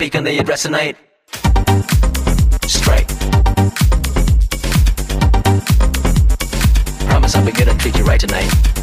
peak they resonate. Straight. Promise I'll be gonna treat you right tonight.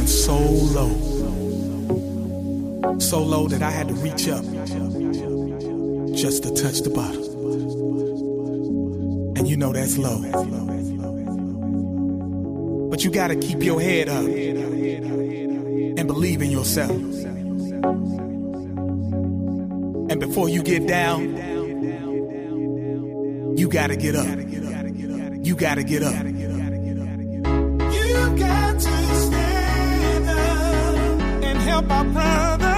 been so low. So low that I had to reach up just to touch the bottom. And you know that's low. But you gotta keep your head up and believe in yourself. And before you get down, you gotta get up. You gotta get up. My brother.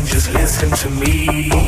Just listen to me.